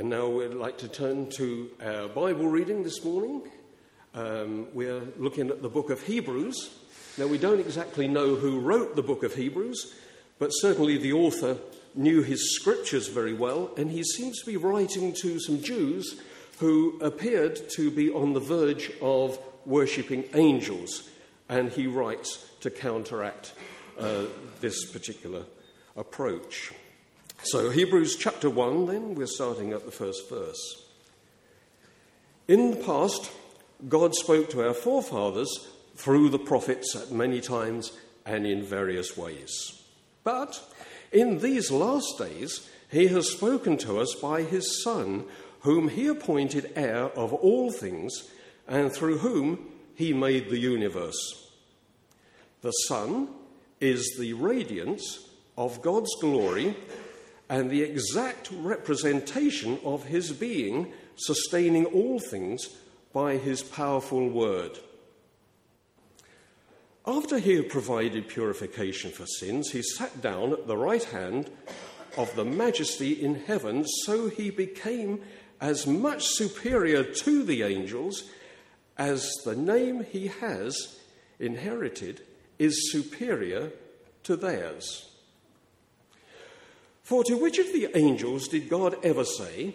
And now we'd like to turn to our Bible reading this morning. Um, we're looking at the book of Hebrews. Now, we don't exactly know who wrote the book of Hebrews, but certainly the author knew his scriptures very well, and he seems to be writing to some Jews who appeared to be on the verge of worshipping angels, and he writes to counteract uh, this particular approach. So, Hebrews chapter 1, then, we're starting at the first verse. In the past, God spoke to our forefathers through the prophets at many times and in various ways. But in these last days, he has spoken to us by his Son, whom he appointed heir of all things, and through whom he made the universe. The Son is the radiance of God's glory and the exact representation of his being, sustaining all things by his powerful word. After he had provided purification for sins, he sat down at the right hand of the majesty in heaven, so he became as much superior to the angels as the name he has inherited is superior to theirs. For to which of the angels did God ever say,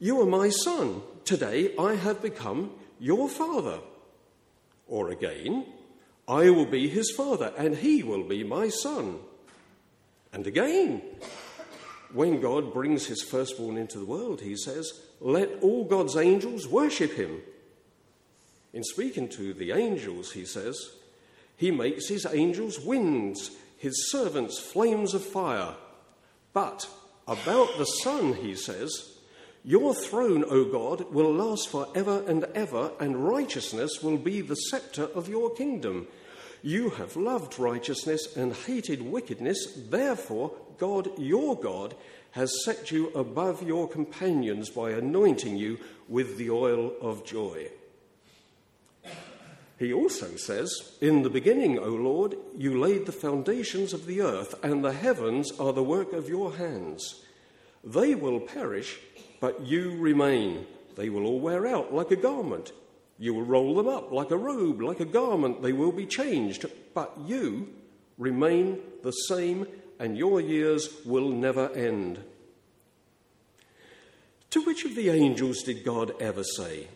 You are my son, today I have become your father? Or again, I will be his father, and he will be my son. And again, when God brings his firstborn into the world, he says, Let all God's angels worship him. In speaking to the angels, he says, He makes his angels winds, his servants flames of fire. But about the Son, he says, Your throne, O God, will last for ever and ever, and righteousness will be the scepter of your kingdom. You have loved righteousness and hated wickedness, therefore, God, your God, has set you above your companions by anointing you with the oil of joy. He also says, In the beginning, O Lord, you laid the foundations of the earth, and the heavens are the work of your hands. They will perish, but you remain. They will all wear out like a garment. You will roll them up like a robe, like a garment. They will be changed, but you remain the same, and your years will never end. To which of the angels did God ever say,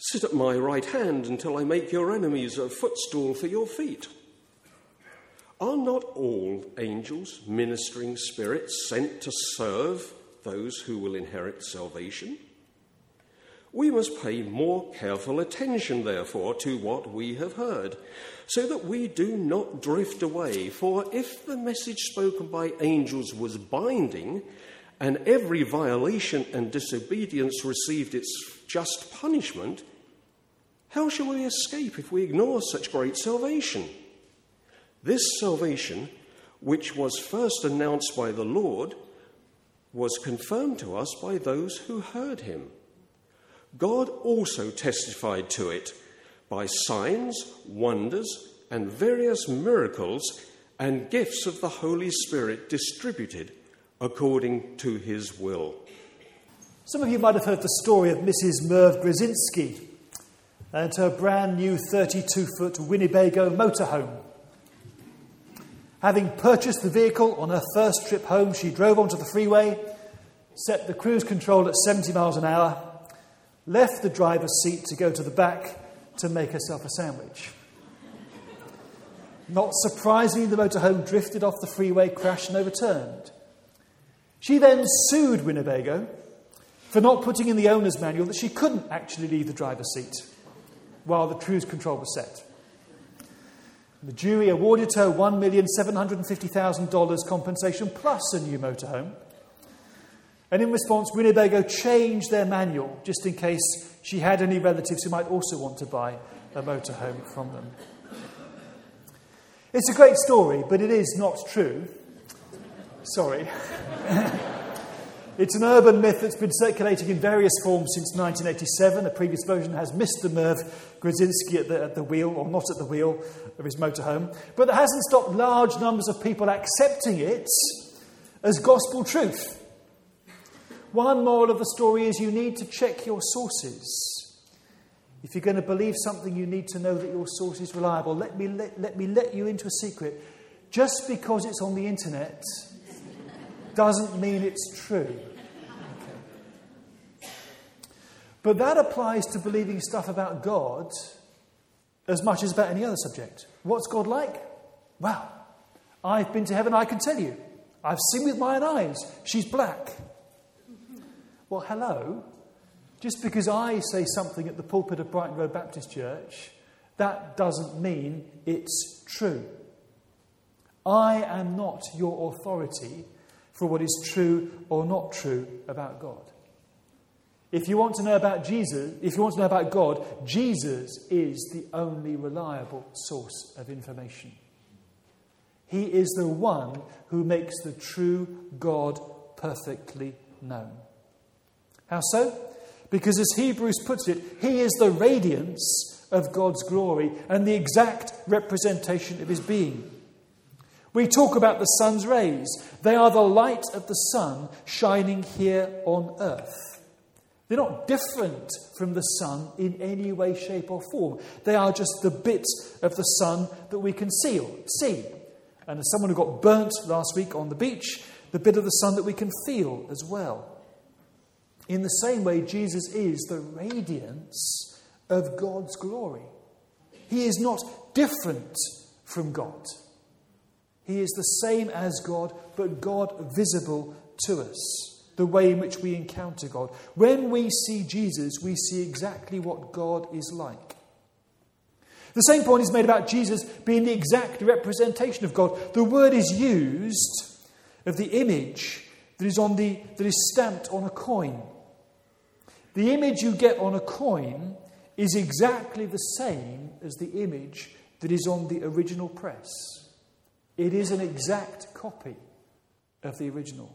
Sit at my right hand until I make your enemies a footstool for your feet. Are not all angels ministering spirits sent to serve those who will inherit salvation? We must pay more careful attention, therefore, to what we have heard, so that we do not drift away. For if the message spoken by angels was binding, and every violation and disobedience received its just punishment, how shall we escape if we ignore such great salvation? This salvation, which was first announced by the Lord, was confirmed to us by those who heard him. God also testified to it by signs, wonders, and various miracles and gifts of the Holy Spirit distributed according to his will. Some of you might have heard the story of Mrs. Merv Grazinski and her brand new 32 foot Winnebago motorhome. Having purchased the vehicle on her first trip home, she drove onto the freeway, set the cruise control at 70 miles an hour, left the driver's seat to go to the back to make herself a sandwich. Not surprisingly, the motorhome drifted off the freeway, crashed, and overturned. She then sued Winnebago for not putting in the owner's manual that she couldn't actually leave the driver's seat while the cruise control was set. The jury awarded her $1,750,000 compensation plus a new motorhome. And in response, Winnebago changed their manual just in case she had any relatives who might also want to buy a motorhome from them. It's a great story, but it is not true. Sorry. It's an urban myth that's been circulating in various forms since 1987. The previous version has Mr. Merv Grazinski at the, at the wheel, or not at the wheel, of his motorhome. But that hasn't stopped large numbers of people accepting it as gospel truth. One moral of the story is you need to check your sources. If you're going to believe something, you need to know that your source is reliable. Let me let, let me let you into a secret. Just because it's on the internet doesn't mean it's true. Okay. But that applies to believing stuff about God as much as about any other subject. What's God like? Well, I've been to heaven, I can tell you. I've seen with my own eyes. She's black. Well, hello. Just because I say something at the pulpit of Brighton Road Baptist Church, that doesn't mean it's true. I am not your authority for what is true or not true about God. If you want to know about Jesus, if you want to know about God, Jesus is the only reliable source of information. He is the one who makes the true God perfectly known. How so? Because as Hebrews puts it, He is the radiance of God's glory and the exact representation of His being. We talk about the sun's rays. They are the light of the sun shining here on earth. They're not different from the sun in any way, shape, or form. They are just the bits of the sun that we can see. see. And as someone who got burnt last week on the beach, the bit of the sun that we can feel as well. In the same way, Jesus is the radiance of God's glory. He is not different from God. He is the same as God, but God visible to us the way in which we encounter God. When we see Jesus, we see exactly what God is like. The same point is made about Jesus being the exact representation of God. The word is used of the image that is, on the, that is stamped on a coin. The image you get on a coin is exactly the same as the image that is on the original press. It is an exact copy of the original.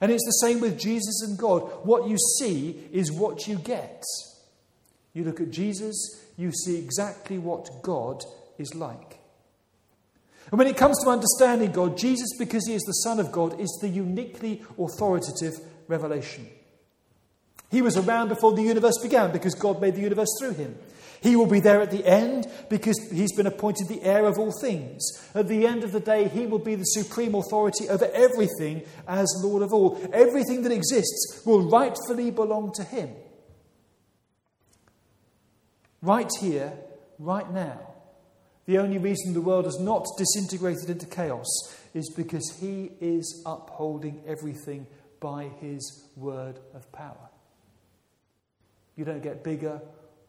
And it's the same with Jesus and God. What you see is what you get. You look at Jesus, you see exactly what God is like. And when it comes to understanding God, Jesus, because he is the Son of God, is the uniquely authoritative revelation. He was around before the universe began because God made the universe through him. He will be there at the end because he's been appointed the heir of all things. At the end of the day, he will be the supreme authority over everything as Lord of all. Everything that exists will rightfully belong to him. Right here, right now. The only reason the world has not disintegrated into chaos is because he is upholding everything by his word of power. You don't get bigger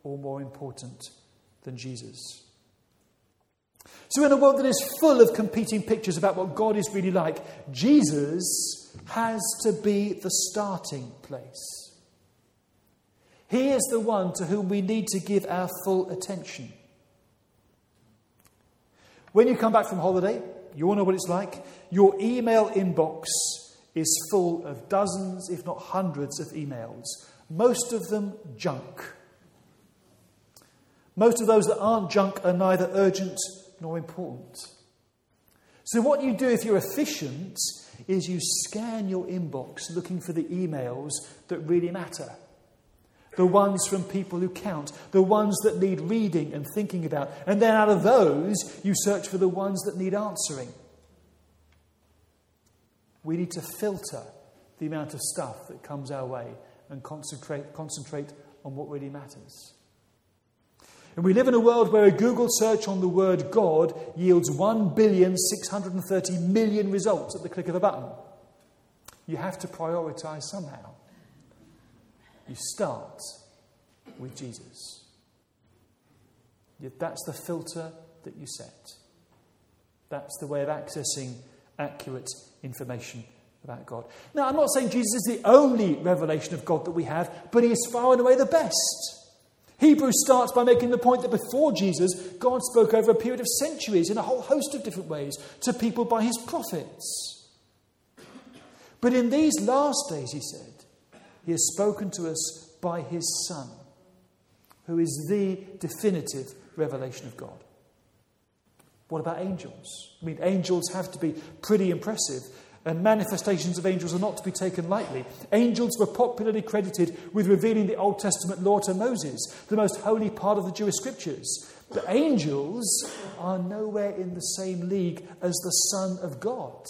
or more important than Jesus. So, in a world that is full of competing pictures about what God is really like, Jesus has to be the starting place. He is the one to whom we need to give our full attention. When you come back from holiday, you all know what it's like. Your email inbox is full of dozens, if not hundreds, of emails, most of them junk. Most of those that aren't junk are neither urgent nor important. So, what you do if you're efficient is you scan your inbox looking for the emails that really matter. The ones from people who count, the ones that need reading and thinking about. And then out of those, you search for the ones that need answering. We need to filter the amount of stuff that comes our way and concentrate, concentrate on what really matters. And we live in a world where a Google search on the word God yields 1,630 million results at the click of a button. You have to prioritize somehow. You start with Jesus. Yet that's the filter that you set. That's the way of accessing accurate information about God. Now, I'm not saying Jesus is the only revelation of God that we have, but he is far and away the best. Hebrews starts by making the point that before Jesus, God spoke over a period of centuries in a whole host of different ways to people by his prophets. But in these last days, he said, he has spoken to us by his Son, who is the definitive revelation of God. What about angels? I mean, angels have to be pretty impressive. And manifestations of angels are not to be taken lightly. Angels were popularly credited with revealing the Old Testament law to Moses, the most holy part of the Jewish scriptures. But angels are nowhere in the same league as the Son of God.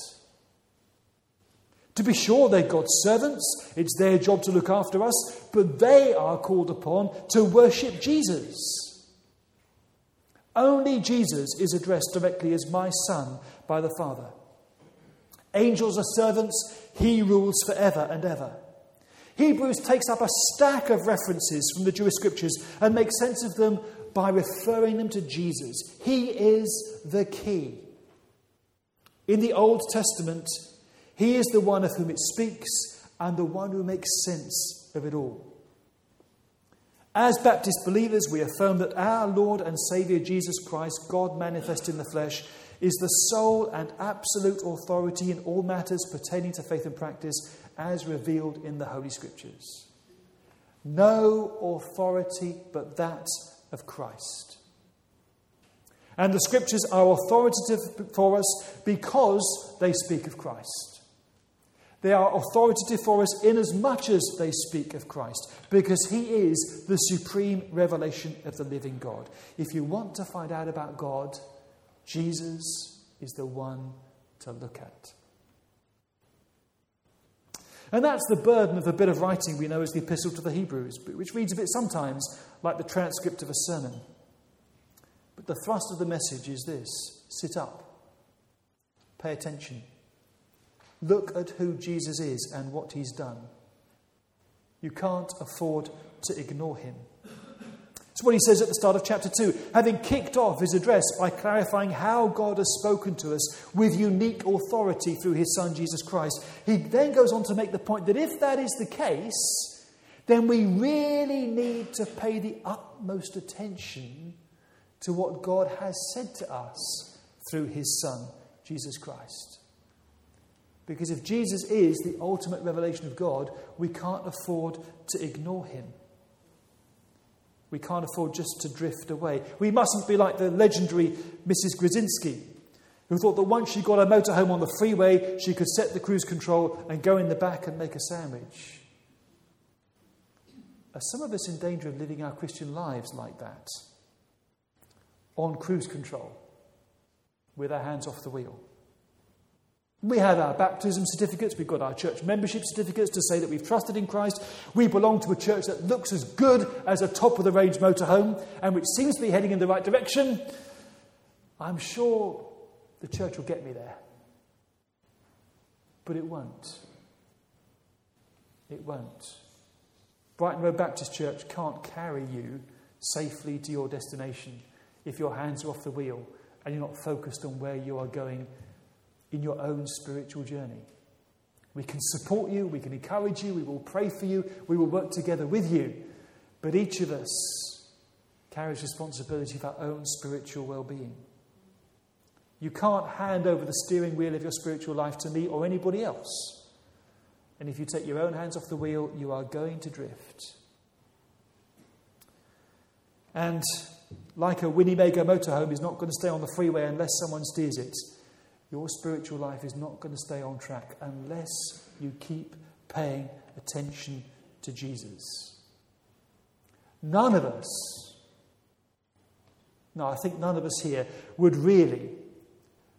To be sure, they're God's servants, it's their job to look after us, but they are called upon to worship Jesus. Only Jesus is addressed directly as my Son by the Father. Angels are servants, he rules forever and ever. Hebrews takes up a stack of references from the Jewish scriptures and makes sense of them by referring them to Jesus. He is the key. In the Old Testament, he is the one of whom it speaks and the one who makes sense of it all. As Baptist believers, we affirm that our Lord and Saviour Jesus Christ, God manifest in the flesh, is the sole and absolute authority in all matters pertaining to faith and practice as revealed in the Holy Scriptures. No authority but that of Christ. And the Scriptures are authoritative for us because they speak of Christ. They are authoritative for us in as much as they speak of Christ, because He is the supreme revelation of the living God. If you want to find out about God, Jesus is the one to look at. And that's the burden of the bit of writing we know as the Epistle to the Hebrews, which reads a bit sometimes like the transcript of a sermon. But the thrust of the message is this sit up, pay attention, look at who Jesus is and what he's done. You can't afford to ignore him. It's what he says at the start of chapter 2, having kicked off his address by clarifying how God has spoken to us with unique authority through his Son Jesus Christ. He then goes on to make the point that if that is the case, then we really need to pay the utmost attention to what God has said to us through his Son, Jesus Christ. Because if Jesus is the ultimate revelation of God, we can't afford to ignore him. We can't afford just to drift away. We mustn't be like the legendary Mrs. Grazinski, who thought that once she got her motorhome on the freeway, she could set the cruise control and go in the back and make a sandwich. Are some of us in danger of living our Christian lives like that? On cruise control, with our hands off the wheel. We have our baptism certificates, we've got our church membership certificates to say that we've trusted in Christ. We belong to a church that looks as good as a top of the range motorhome and which seems to be heading in the right direction. I'm sure the church will get me there. But it won't. It won't. Brighton Road Baptist Church can't carry you safely to your destination if your hands are off the wheel and you're not focused on where you are going in your own spiritual journey. We can support you, we can encourage you, we will pray for you, we will work together with you. But each of us carries responsibility for our own spiritual well being. You can't hand over the steering wheel of your spiritual life to me or anybody else. And if you take your own hands off the wheel, you are going to drift. And like a Winnebago motorhome is not going to stay on the freeway unless someone steers it your spiritual life is not going to stay on track unless you keep paying attention to Jesus. None of us, no, I think none of us here would really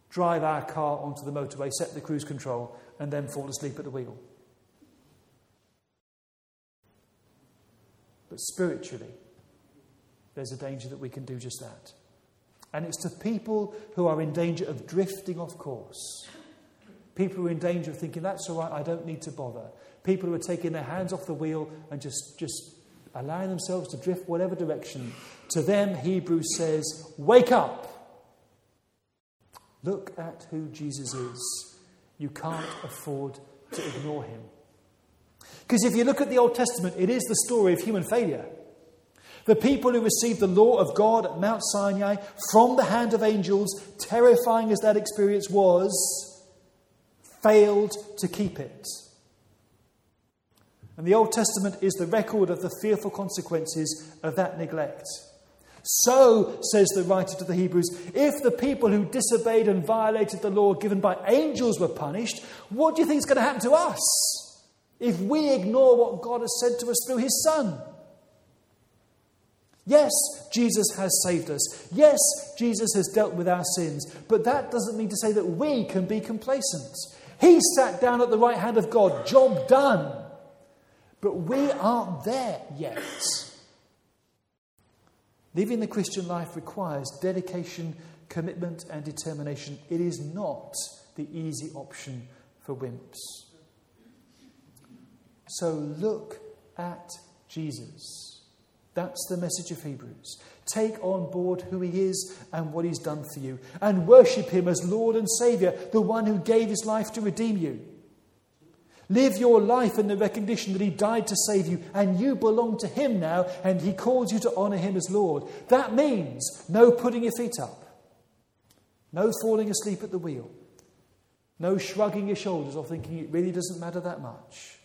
drive our car onto the motorway, set the cruise control, and then fall asleep at the wheel. But spiritually, there's a danger that we can do just that. And it's to people who are in danger of drifting off course. People who are in danger of thinking, that's all right, I don't need to bother. People who are taking their hands off the wheel and just, just allowing themselves to drift whatever direction. To them, Hebrews says, wake up. Look at who Jesus is. You can't afford to ignore him. Because if you look at the Old Testament, it is the story of human failure. The people who received the law of God at Mount Sinai from the hand of angels, terrifying as that experience was, failed to keep it. And the Old Testament is the record of the fearful consequences of that neglect. So, says the writer to the Hebrews, if the people who disobeyed and violated the law given by angels were punished, what do you think is going to happen to us if we ignore what God has said to us through his Son? Yes, Jesus has saved us. Yes, Jesus has dealt with our sins. But that doesn't mean to say that we can be complacent. He sat down at the right hand of God, job done. But we aren't there yet. Living the Christian life requires dedication, commitment, and determination. It is not the easy option for wimps. So look at Jesus. That's the message of Hebrews. Take on board who he is and what he's done for you, and worship him as Lord and Saviour, the one who gave his life to redeem you. Live your life in the recognition that He died to save you and you belong to Him now and He calls you to honour Him as Lord. That means no putting your feet up, no falling asleep at the wheel, no shrugging your shoulders or thinking it really doesn't matter that much.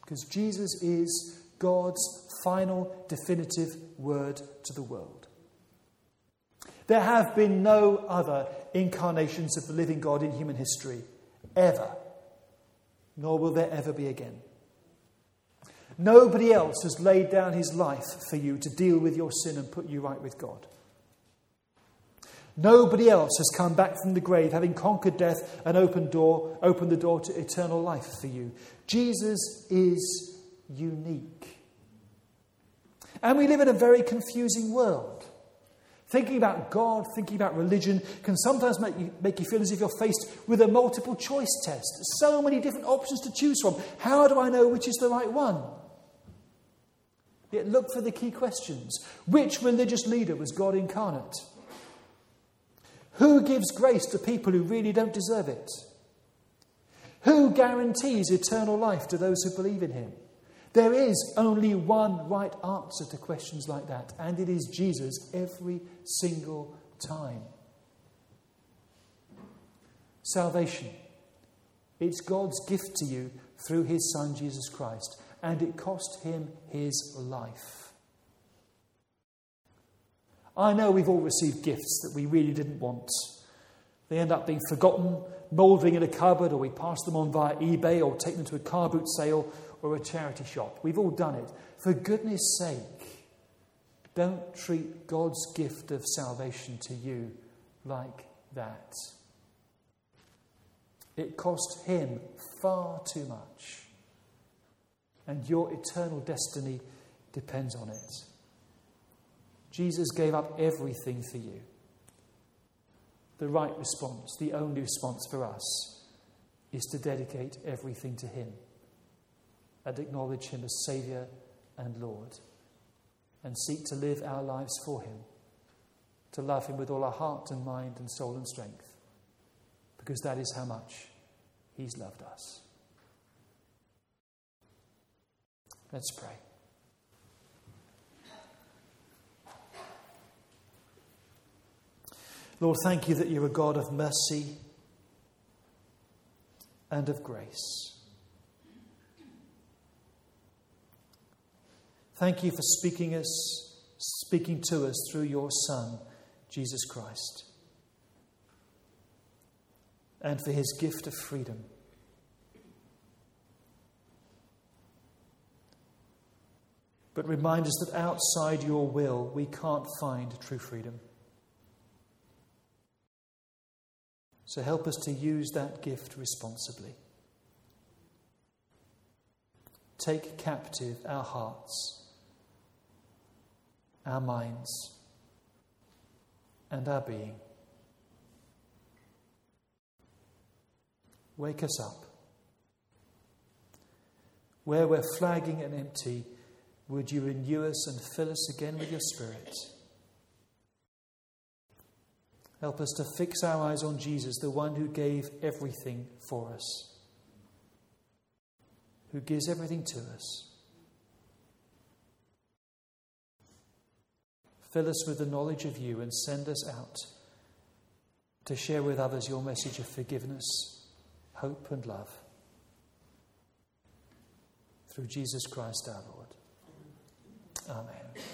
Because Jesus is God's final definitive word to the world. There have been no other incarnations of the living God in human history, ever nor will there ever be again. Nobody else has laid down his life for you to deal with your sin and put you right with God. Nobody else has come back from the grave, having conquered death and opened, door, opened the door to eternal life for you. Jesus is unique. And we live in a very confusing world. Thinking about God, thinking about religion can sometimes make you, make you feel as if you're faced with a multiple choice test. So many different options to choose from. How do I know which is the right one? Yet look for the key questions. Which religious leader was God incarnate? Who gives grace to people who really don't deserve it? Who guarantees eternal life to those who believe in him? There is only one right answer to questions like that, and it is Jesus every single time. Salvation. It's God's gift to you through his Son, Jesus Christ, and it cost him his life. I know we've all received gifts that we really didn't want. They end up being forgotten, mouldering in a cupboard, or we pass them on via eBay or take them to a car boot sale or a charity shop. We've all done it. For goodness sake, don't treat God's gift of salvation to you like that. It cost him far too much. And your eternal destiny depends on it. Jesus gave up everything for you. The right response, the only response for us, is to dedicate everything to Him and acknowledge Him as Saviour and Lord, and seek to live our lives for Him, to love Him with all our heart and mind and soul and strength, because that is how much He's loved us. Let's pray. Lord, thank you that you're a God of mercy and of grace. Thank you for speaking us, speaking to us through your Son, Jesus Christ, and for his gift of freedom. But remind us that outside your will, we can't find true freedom. So help us to use that gift responsibly. Take captive our hearts our minds, and our being. Wake us up. Where we're flagging and empty, would you renew us and fill us again with your Spirit? Help us to fix our eyes on Jesus, the one who gave everything for us, who gives everything to us. Fill us with the knowledge of you and send us out to share with others your message of forgiveness, hope, and love. Through Jesus Christ our Lord. Amen.